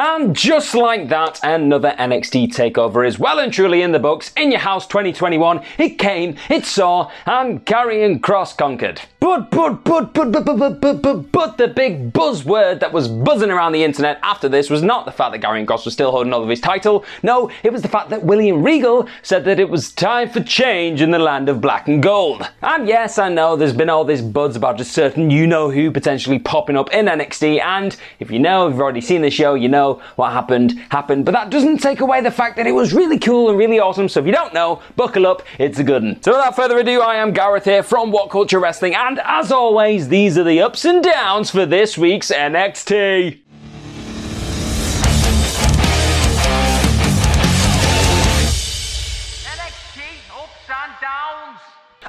And just like that, another NXT takeover is well and truly in the books. In Your House 2021, it came, it saw, and Karrion Kross conquered. But, but, but, but, but, but, but, but, but, the big buzzword that was buzzing around the internet after this was not the fact that Karrion Kross was still holding all of his title. No, it was the fact that William Regal said that it was time for change in the land of black and gold. And yes, I know there's been all this buzz about a certain you know who potentially popping up in NXT. And if you know, if you've already seen the show, you know what happened, happened. But that doesn't take away the fact that it was really cool and really awesome. So if you don't know, buckle up, it's a good one. So without further ado, I am Gareth here from WhatCulture Wrestling. And as always, these are the ups and downs for this week's. NXT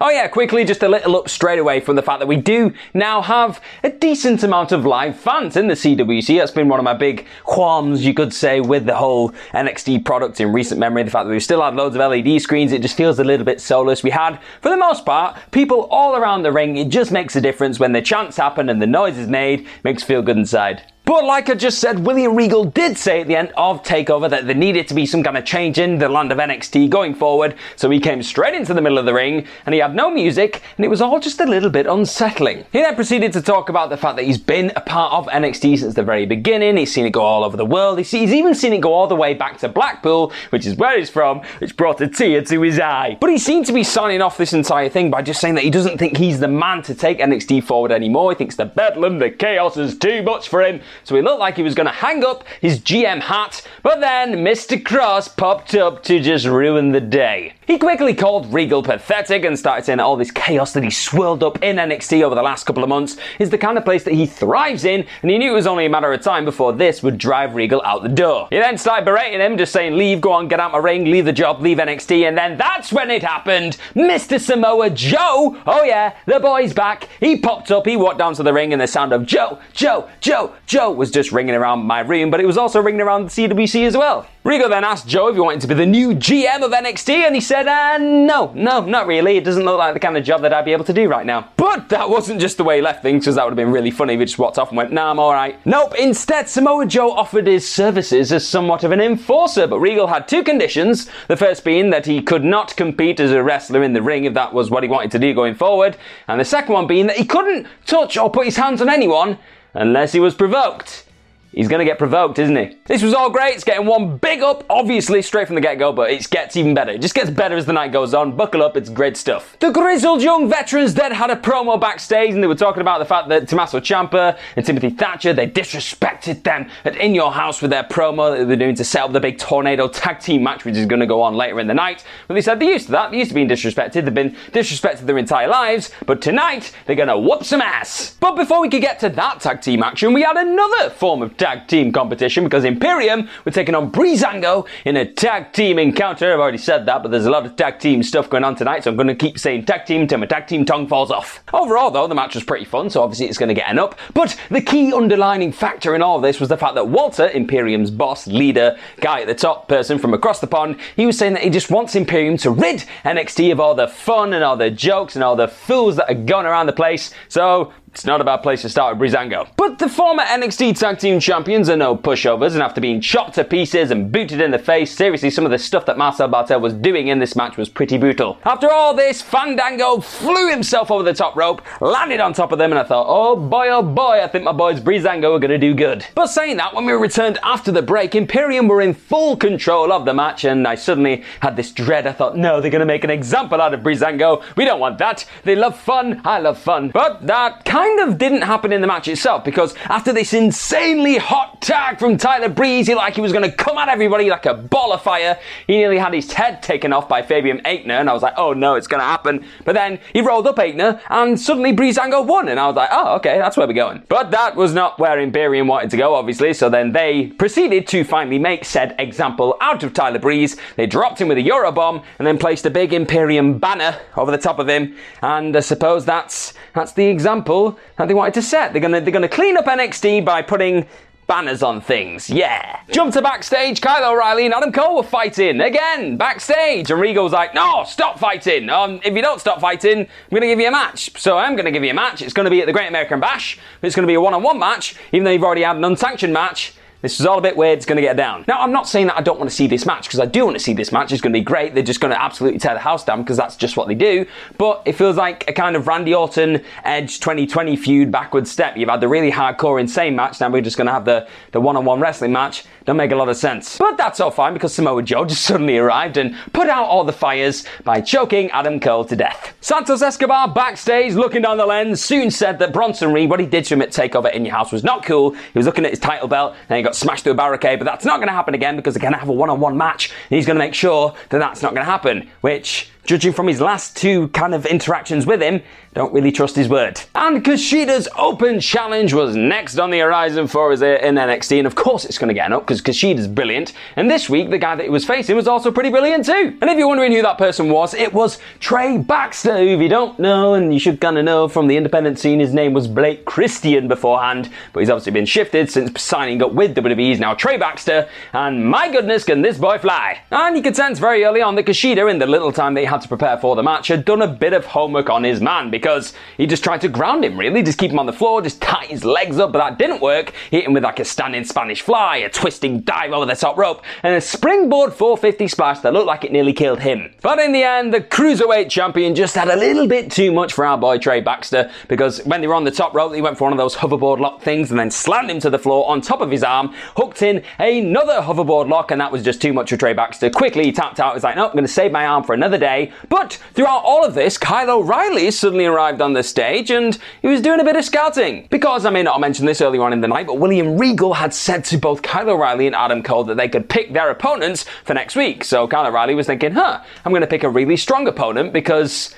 Oh yeah, quickly, just a little up straight away from the fact that we do now have a decent amount of live fans in the CWC. That's been one of my big qualms, you could say, with the whole NXT product in recent memory. The fact that we've still had loads of LED screens, it just feels a little bit soulless. We had, for the most part, people all around the ring. It just makes a difference when the chants happen and the noise is made. Makes feel good inside. But like I just said, William Regal did say at the end of TakeOver that there needed to be some kind of change in the land of NXT going forward. So he came straight into the middle of the ring and he had no music and it was all just a little bit unsettling. He then proceeded to talk about the fact that he's been a part of NXT since the very beginning. He's seen it go all over the world. He's even seen it go all the way back to Blackpool, which is where he's from, which brought a tear to his eye. But he seemed to be signing off this entire thing by just saying that he doesn't think he's the man to take NXT forward anymore. He thinks the bedlam, the chaos is too much for him. So he looked like he was going to hang up his GM hat, but then Mr. Kross popped up to just ruin the day. He quickly called Regal pathetic and started saying that all this chaos that he swirled up in NXT over the last couple of months is the kind of place that he thrives in, and he knew it was only a matter of time before this would drive Regal out the door. He then started berating him, just saying, Leave, go on, get out of my ring, leave the job, leave NXT, and then that's when it happened. Mr. Samoa Joe, oh yeah, the boy's back. He popped up, he walked down to the ring, and the sound of Joe, Joe, Joe, Joe was just ringing around my room, but it was also ringing around the CWC as well. Regal then asked Joe if he wanted to be the new GM of NXT, and he said, uh, no, no, not really. It doesn't look like the kind of job that I'd be able to do right now. But that wasn't just the way he left things, because that would have been really funny if he just walked off and went, nah, I'm alright. Nope, instead, Samoa Joe offered his services as somewhat of an enforcer, but Regal had two conditions. The first being that he could not compete as a wrestler in the ring if that was what he wanted to do going forward, and the second one being that he couldn't touch or put his hands on anyone unless he was provoked. He's going to get provoked, isn't he? This was all great. It's getting one big up, obviously, straight from the get go, but it gets even better. It just gets better as the night goes on. Buckle up, it's great stuff. The grizzled young veterans then had a promo backstage and they were talking about the fact that Tommaso Ciampa and Timothy Thatcher, they disrespected them at In Your House with their promo that they were doing to set up the big Tornado tag team match, which is going to go on later in the night. But they said they're used to that. They're used to being disrespected. They've been disrespected their entire lives, but tonight they're going to whoop some ass. But before we could get to that tag team action, we had another form of tag team competition because Imperium were taking on Breezango in a tag team encounter. I've already said that, but there's a lot of tag team stuff going on tonight, so I'm going to keep saying tag team till my tag team tongue falls off. Overall, though, the match was pretty fun, so obviously it's going to get an up. But the key underlining factor in all this was the fact that Walter, Imperium's boss, leader, guy at the top, person from across the pond, he was saying that he just wants Imperium to rid NXT of all the fun and all the jokes and all the fools that are going around the place. So it's not a bad place to start with Breezango. But the former NXT Tag Team Champions are no pushovers, and after being chopped to pieces and booted in the face, seriously, some of the stuff that Marcel Barthel was doing in this match was pretty brutal. After all this, Fandango flew himself over the top rope, landed on top of them, and I thought, oh boy, oh boy, I think my boys Breezango are going to do good. But saying that, when we returned after the break, Imperium were in full control of the match, and I suddenly had this dread. I thought, no, they're going to make an example out of Breezango. We don't want that. They love fun. I love fun. But that kind of didn't happen in the match itself because after this insanely hot tag from Tyler Breeze, he like he was going to come at everybody like a ball of fire. He nearly had his head taken off by Fabian Aichner, and I was like, oh no, it's going to happen. But then he rolled up Aichner, and suddenly Breezango won, and I was like, oh, okay, that's where we're going. But that was not where Imperium wanted to go, obviously, so then they proceeded to finally make said example out of Tyler Breeze. They dropped him with a Eurobomb, and then placed a big Imperium banner over the top of him, and I suppose that's, that's the example that they wanted to set. They're gonna they're gonna clean up NXT by putting banners on things. Yeah. Jump to backstage. Kyle O'Reilly and Adam Cole were fighting again backstage, and Regal's like, "No, stop fighting. Um, if you don't stop fighting, I'm gonna give you a match. So I'm gonna give you a match. It's gonna be at the Great American Bash. It's gonna be a one-on-one match, even though you've already had an unsanctioned match." This is all a bit weird. It's going to get down. Now, I'm not saying that I don't want to see this match because I do want to see this match. It's going to be great. They're just going to absolutely tear the house down because that's just what they do. But it feels like a kind of Randy Orton Edge 2020 feud backward step. You've had the really hardcore insane match. Now we're just going to have the, the one-on-one wrestling match. Don't make a lot of sense. But that's all fine because Samoa Joe just suddenly arrived and put out all the fires by choking Adam Cole to death. Santos Escobar backstage looking down the lens soon said that Bronson Reed, what he did to him at TakeOver in your house was not cool. He was looking at his title belt and he got smashed through a barricade, but that's not going to happen again because they're going to have a one-on-one match and he's going to make sure that that's not going to happen, which judging from his last two kind of interactions with him, don't really trust his word. And Kushida's Open Challenge was next on the horizon for us in NXT, and of course it's going to get an up because Kushida's brilliant. And this week, the guy that he was facing was also pretty brilliant too. And if you're wondering who that person was, it was Trey Baxter, who if you don't know, and you should kind of know from the independent scene, his name was Blake Christian beforehand, but he's obviously been shifted since signing up with WWE. He's now Trey Baxter, and my goodness, can this boy fly? And you could sense very early on that Kushida, in the little time they had to prepare for the match, had done a bit of homework on his man because he just tried to ground him, really. Just keep him on the floor, just tie his legs up, but that didn't work. Hit him with like a standing Spanish fly, a twisting dive over the top rope, and a springboard 450 splash that looked like it nearly killed him. But in the end, the Cruiserweight champion just had a little bit too much for our boy Trey Baxter because when they were on the top rope, he went for one of those hoverboard lock things and then slammed him to the floor on top of his arm, hooked in another hoverboard lock, and that was just too much for Trey Baxter. Quickly, he tapped out. Was like, no, I'm going to save my arm for another day. But throughout all of this, Kyle O'Reilly suddenly arrived on the stage and he was doing a bit of scouting. Because I may not have mentioned this earlier on in the night, but William Regal had said to both Kyle O'Reilly and Adam Cole that they could pick their opponents for next week. So Kyle O'Reilly was thinking, huh, I'm going to pick a really strong opponent because.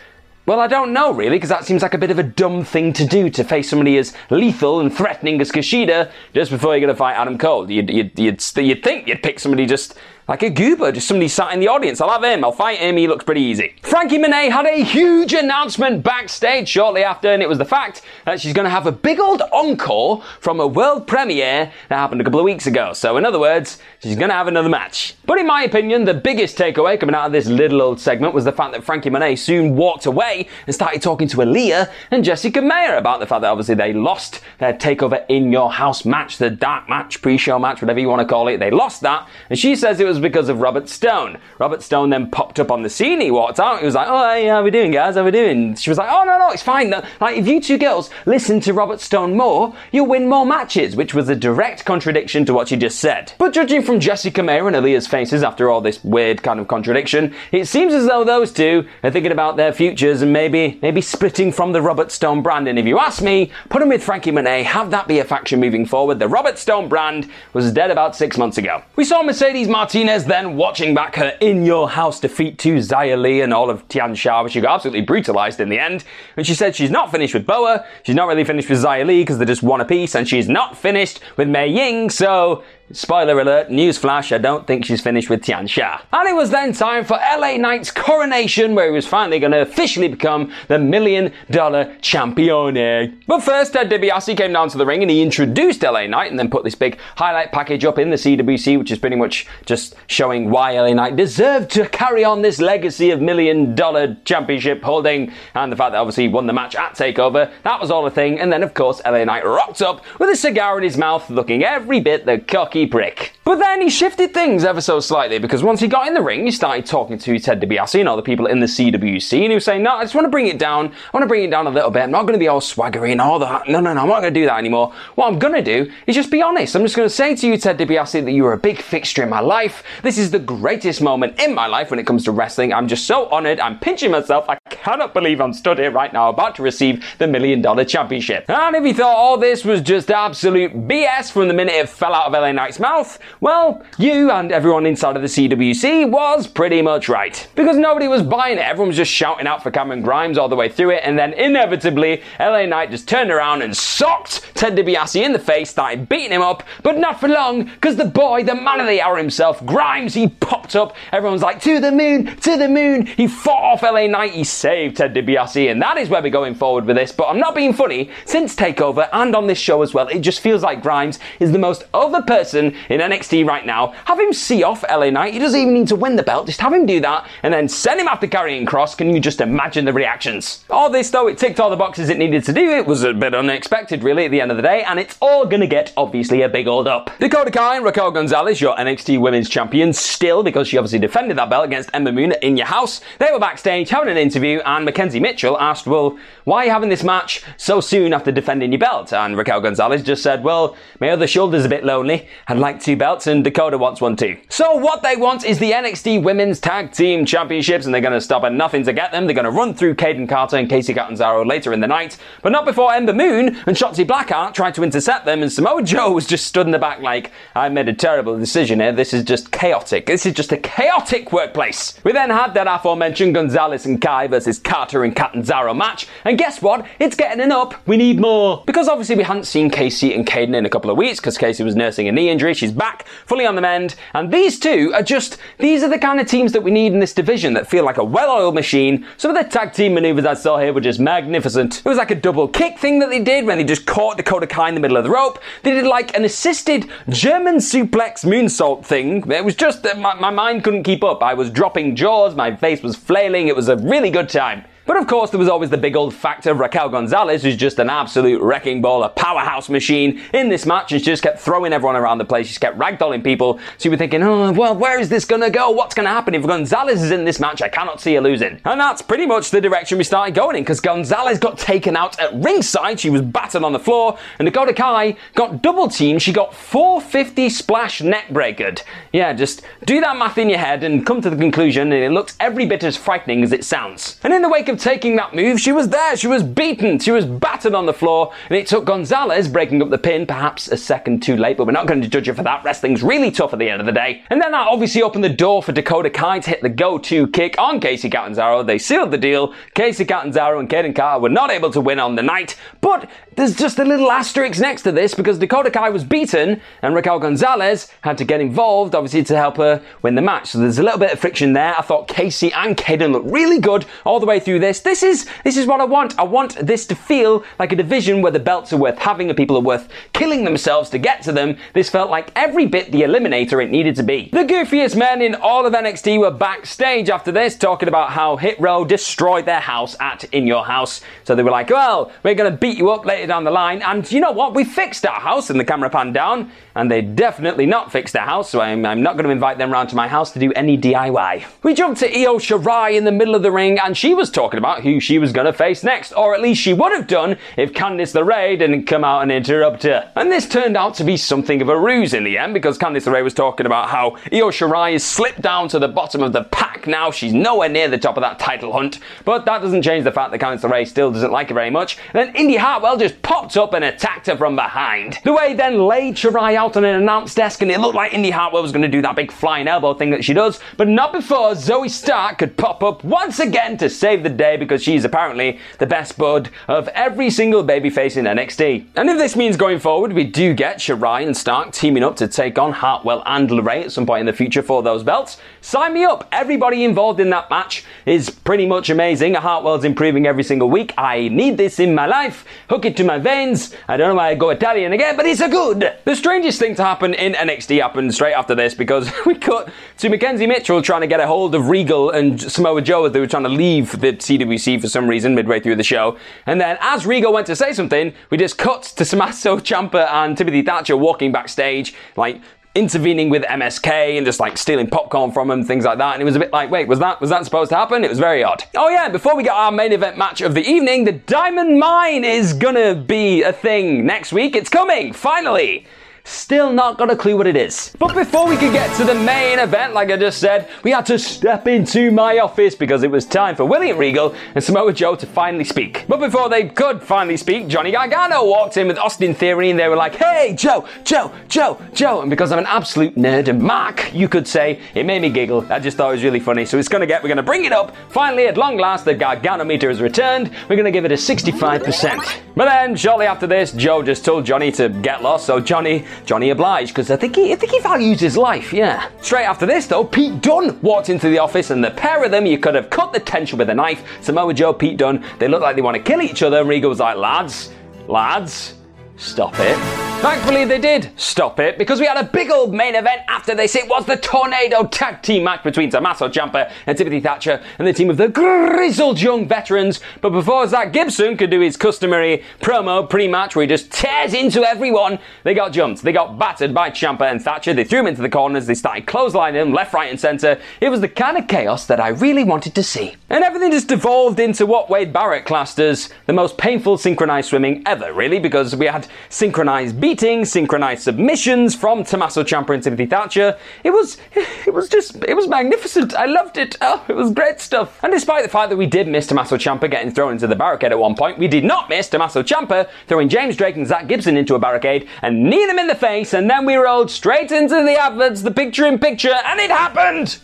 Well, I don't know really, because that seems like a bit of a dumb thing to do to face somebody as lethal and threatening as Kushida just before you're going to fight Adam Cole. You'd, you'd, you'd, you'd think you'd pick somebody just like a goober, just somebody sat in the audience. I'll have him, I'll fight him, he looks pretty easy. Franky Monet had a huge announcement backstage shortly after, and it was the fact that she's going to have a big old encore from a world premiere that happened a couple of weeks ago. So, in other words, she's going to have another match. But in my opinion, the biggest takeaway coming out of this little old segment was the fact that Franky Monet soon walked away and started talking to Aliyah and Jessi Kamea about the fact that obviously they lost their takeover in your house match, the dark match, pre-show match, whatever you want to call it. They lost that, and she says it was because of Robert Stone. Robert Stone then popped up on the scene. He walked out. He was like, "Oh, hey, how are we doing, guys? How are we doing?" She was like, "Oh, no, no, it's fine. Like, if you two girls listen to Robert Stone more, you'll win more matches," which was a direct contradiction to what she just said. But judging from Jessi Kamea and Aliyah's faces after all this weird kind of contradiction, it seems as though those two are thinking about their futures and maybe maybe splitting from the Robert Stone brand. And if you ask me, put him with Franky Monet, have that be a faction moving forward. The Robert Stone brand was dead about six months ago. We saw Mercedes Martinez then watching back her in your house defeat to Xia Li and all of Tian Sha, but she got absolutely brutalized in the end. And she said she's not finished with Boa, she's not really finished with Xia Li because they're just one apiece, and she's not finished with Mei Ying, so Spoiler alert, newsflash, I don't think she's finished with Tian Sha. And it was then time for LA Knight's coronation, where he was finally going to officially become the million dollar champione. But first, Ted DiBiase came down to the ring and he introduced LA Knight and then put this big highlight package up in the CWC, which is pretty much just showing why LA Knight deserved to carry on this legacy of million dollar championship holding and the fact that obviously he won the match at TakeOver. That was all a thing. And then, of course, LA Knight rocked up with a cigar in his mouth, looking every bit the cocky brick. But then he shifted things ever so slightly because once he got in the ring, he started talking to Ted DiBiase and the people in the CWC, and he was saying, "No, I just want to bring it down. I want to bring it down a little bit. I'm not going to be all swaggery and all that. No, no, no, I'm not going to do that anymore. What I'm going to do is just be honest. I'm just going to say to you, Ted DiBiase, that you are a big fixture in my life. This is the greatest moment in my life when it comes to wrestling. I'm just so honored. I'm pinching myself. I cannot believe I'm stood here right now about to receive the million dollar championship. And if you thought all this was just absolute BS from the minute it fell out of LA Mouth, well, you and everyone inside of the CWC was pretty much right. Because nobody was buying it. Everyone was just shouting out for Cameron Grimes all the way through it, and then inevitably, LA Knight just turned around and socked Ted DiBiase in the face, started beating him up, but not for long, because the boy, the man of the hour himself, Grimes, he popped up. Everyone's like, to the moon, to the moon. He fought off LA Knight, he saved Ted DiBiase, and that is where we're going forward with this. But I'm not being funny. Since TakeOver and on this show as well, it just feels like Grimes is the most other person in NXT right now. Have him see off LA Knight. He doesn't even need to win the belt. Just have him do that and then send him after Karrion Kross. Can you just imagine the reactions? All this though, it ticked all the boxes it needed to do. It was a bit unexpected really at the end of the day and it's all gonna get obviously a big old up. Dakota Kai and Raquel Gonzalez, your NXT Women's Champions, still because she obviously defended that belt against Ember Moon in your house. They were backstage having an interview and McKenzie Mitchell asked, well, why are you having this match so soon after defending your belt? And Raquel Gonzalez just said, well, my other shoulder's a bit lonely. I'd like two belts and Dakota wants one too. So what they want is the NXT Women's Tag Team Championships and they're going to stop at nothing to get them. They're going to run through Kayden Carter and Kacy Catanzaro later in the night, but not before Ember Moon and Shotzi Blackheart tried to intercept them and Samoa Joe was just stood in the back like, I made a terrible decision here. This is just chaotic. This is just a chaotic workplace. We then had that aforementioned Gonzalez and Kai versus Carter and Catanzaro match and guess what? It's getting an up. We need more. Because obviously we hadn't seen Kacy and Kayden in a couple of weeks because Kacy was nursing a knee injury. She's back, fully on the mend. And these two are just, these are the kind of teams that we need in this division that feel like a well-oiled machine. Some of the tag team maneuvers I saw here were just magnificent. It was like a double kick thing that they did when they just caught Dakota Kai in the middle of the rope. They did like an assisted German suplex moonsault thing. It was just, my, my mind couldn't keep up. I was dropping jaws, my face was flailing. It was a really good time. But of course, there was always the big old factor of Raquel Gonzalez, who's just an absolute wrecking ball, a powerhouse machine in this match, and she just kept throwing everyone around the place. She kept ragdolling people. So you were thinking, oh, well, where is this gonna go? What's gonna happen? If Gonzalez is in this match, I cannot see her losing. And that's pretty much the direction we started going in, because Gonzalez got taken out at ringside. She was battered on the floor, and Dakota Kai got double teamed. She got 450 splash neck breakered. Yeah, just do that math in your head and come to the conclusion, and it looks every bit as frightening as it sounds. And in the wake of taking that move, she was there, she was beaten, she was battered on the floor, and it took Gonzalez breaking up the pin, perhaps a second too late, but we're not going to judge her for that. Wrestling's really tough at the end of the day. And then that obviously opened the door for Dakota Kai to hit the go-to kick on Kacy Catanzaro. They sealed the deal. Kacy Catanzaro and Kayden Carr were not able to win on the night, but there's just a little asterisk next to this because Dakota Kai was beaten and Raquel Gonzalez had to get involved, obviously, to help her win the match. So there's a little bit of friction there. I thought Kacy and Kayden looked really good all the way through this. This is this is what I want. I want this to feel like a division where the belts are worth having and people are worth killing themselves to get to them. This felt like every bit the eliminator it needed to be. The goofiest men in all of NXT were backstage after this, talking about how Hit Row destroyed their house at In Your House. So they were like, well, we're gonna beat you up later down the line, and you know what? We fixed our house, and the camera panned down, and they definitely not fixed their house, so I'm, I'm not going to invite them round to my house to do any DIY. We jumped to Io Shirai in the middle of the ring, and she was talking talking about who she was going to face next, or at least she would have done if Candice LeRae didn't come out and interrupt her. And this turned out to be something of a ruse in the end because Candice LeRae was talking about how Io Shirai has slipped down to the bottom of the pack now. She's nowhere near the top of that title hunt, but that doesn't change the fact that Candice LeRae still doesn't like her very much. And then Indy Hartwell just popped up and attacked her from behind. The way then laid Shirai out on an announce desk, and it looked like Indy Hartwell was going to do that big flying elbow thing that she does, but not before Zoey Stark could pop up once again to save the day because she's apparently the best bud of every single babyface in NXT. And if this means going forward, we do get Shirai and Stark teaming up to take on Hartwell and LeRae at some point in the future for those belts, sign me up. Everybody involved in that match is pretty much amazing. Hartwell's improving every single week. I need this in my life. Hook it to my veins. I don't know why I go Italian again, but it's a good. The strangest thing to happen in NXT happened straight after this because we cut to McKenzie Mitchell trying to get a hold of Regal and Samoa Joe as they were trying to leave the CWC for some reason midway through the show. And then as Regal went to say something, we just cut to Tommaso Ciampa and Timothy Thatcher walking backstage, like intervening with MSK and just like stealing popcorn from him, things like that. And it was a bit like, wait, was that was that supposed to happen? It was very odd. Oh yeah, before we get our main event match of the evening, the Diamond Mine is gonna be a thing next week. It's coming, finally. Still not got a clue what it is. But before we could get to the main event, like I just said, we had to step into my office because it was time for William Regal and Samoa Joe to finally speak. But before they could finally speak, Johnny Gargano walked in with Austin Theory and they were like, hey, Joe, Joe, Joe, Joe. And because I'm an absolute nerd and Mark, you could say, it made me giggle. I just thought it was really funny. So it's gonna get, we're gonna bring it up. Finally, at long last, the Gargano meter has returned. We're gonna give it a 65%. But then, shortly after this, Joe just told Johnny to get lost. So Johnny Johnny obliged because I think he I think he values his life, yeah. Straight after this though, Pete Dunne walked into the office and the pair of them you could have cut the tension with a knife. Samoa Joe, Pete Dunne, they look like they want to kill each other and Regal was like, lads, lads, stop it. Thankfully, they did stop it because we had a big old main event after this. It was the Tornado Tag Team match between Tommaso Ciampa and Timothy Thatcher and the team of the grizzled young veterans. But before Zach Gibson could do his customary promo pre-match where he just tears into everyone, they got jumped. They got battered by Ciampa and Thatcher. They threw him into the corners. They started clotheslining him left, right, and centre. It was the kind of chaos that I really wanted to see. And everything just devolved into what Wade Barrett classed as the most painful synchronized swimming ever, really, because we had synchronized beating, synchronized submissions from Tommaso Ciampa and Timothy Thatcher. It was, it was just, it was magnificent. I loved it. Oh, it was great stuff. And despite the fact that we did miss Tommaso Ciampa getting thrown into the barricade at one point, we did not miss Tommaso Ciampa throwing James Drake and Zach Gibson into a barricade and knee them in the face, and then we rolled straight into the adverts, the picture in picture, and it happened.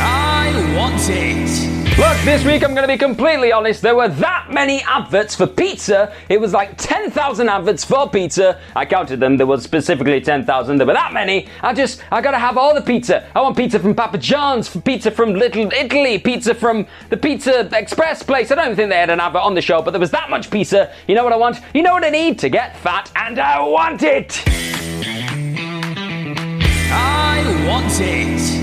I want it. Look, this week I'm going to be completely honest. There were that many adverts for pizza. It was like 10,000 adverts for pizza. I counted them. There was specifically 10,000. There were that many. I just, I got to have all the pizza. I want pizza from Papa John's, pizza from Little Italy, pizza from the Pizza Express place. I don't think they had an advert on the show, but there was that much pizza. You know what I want? You know what I need to get fat, and I want it. I want it.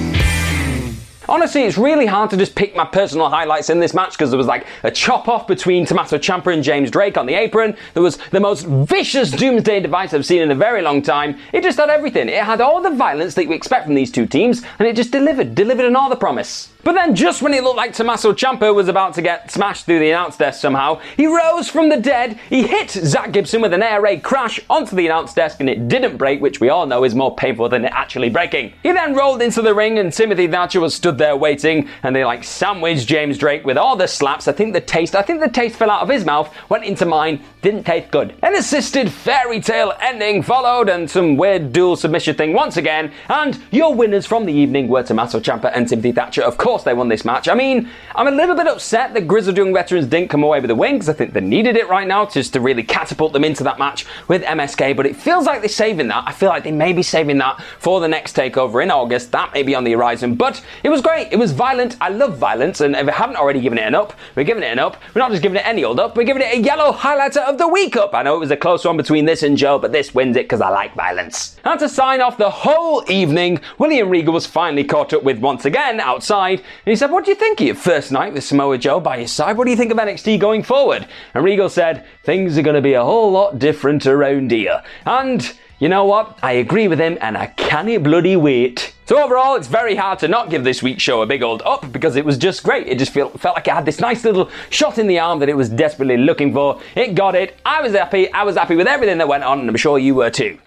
Honestly, it's really hard to just pick my personal highlights in this match because there was like a chop off between Tommaso Ciampa and James Drake on the apron. There was the most vicious doomsday device I've seen in a very long time. It just had everything. It had all the violence that you expect from these two teams, and it just delivered, delivered on all the promise. But then, just when it looked like Tommaso Ciampa was about to get smashed through the announce desk somehow, he rose from the dead. He hit Zach Gibson with an air raid crash onto the announce desk, and it didn't break, which we all know is more painful than it actually breaking. He then rolled into the ring, and Timothy Thatcher was stood there waiting, and they like sandwiched James Drake with all the slaps. I think the taste, I think the taste fell out of his mouth, went into mine, didn't taste good. An assisted fairy tale ending followed, and some weird dual submission thing once again. And your winners from the evening were Tommaso Ciampa and Timothy Thatcher. Of course, they won this match. I mean, I'm a little bit upset that Grizzled Young Veterans didn't come away with the win because I think they needed it right now just to really catapult them into that match with MSK. But it feels like they're saving that. I feel like they may be saving that for the next takeover in August. That may be on the horizon. But it was great. It was violent. I love violence. And if we haven't already given it an up, we're giving it an up. We're not just giving it any old up. We're giving it a yellow highlighter of the week up. I know it was a close one between this and Joe, but this wins it because I like violence. And to sign off the whole evening, William Regal was finally caught up with once again outside. And he said, What do you think of your first night with Samoa Joe by your side? What do you think of NXT going forward? And Regal said, Things are going to be a whole lot different around here. And You know what? I agree with him and I can't bloody wait. So overall, it's very hard to not give this week's show a big old up because it was just great. It just feel, felt like it had this nice little shot in the arm that it was desperately looking for. It got it. I was happy. I was happy with everything that went on and I'm sure you were too.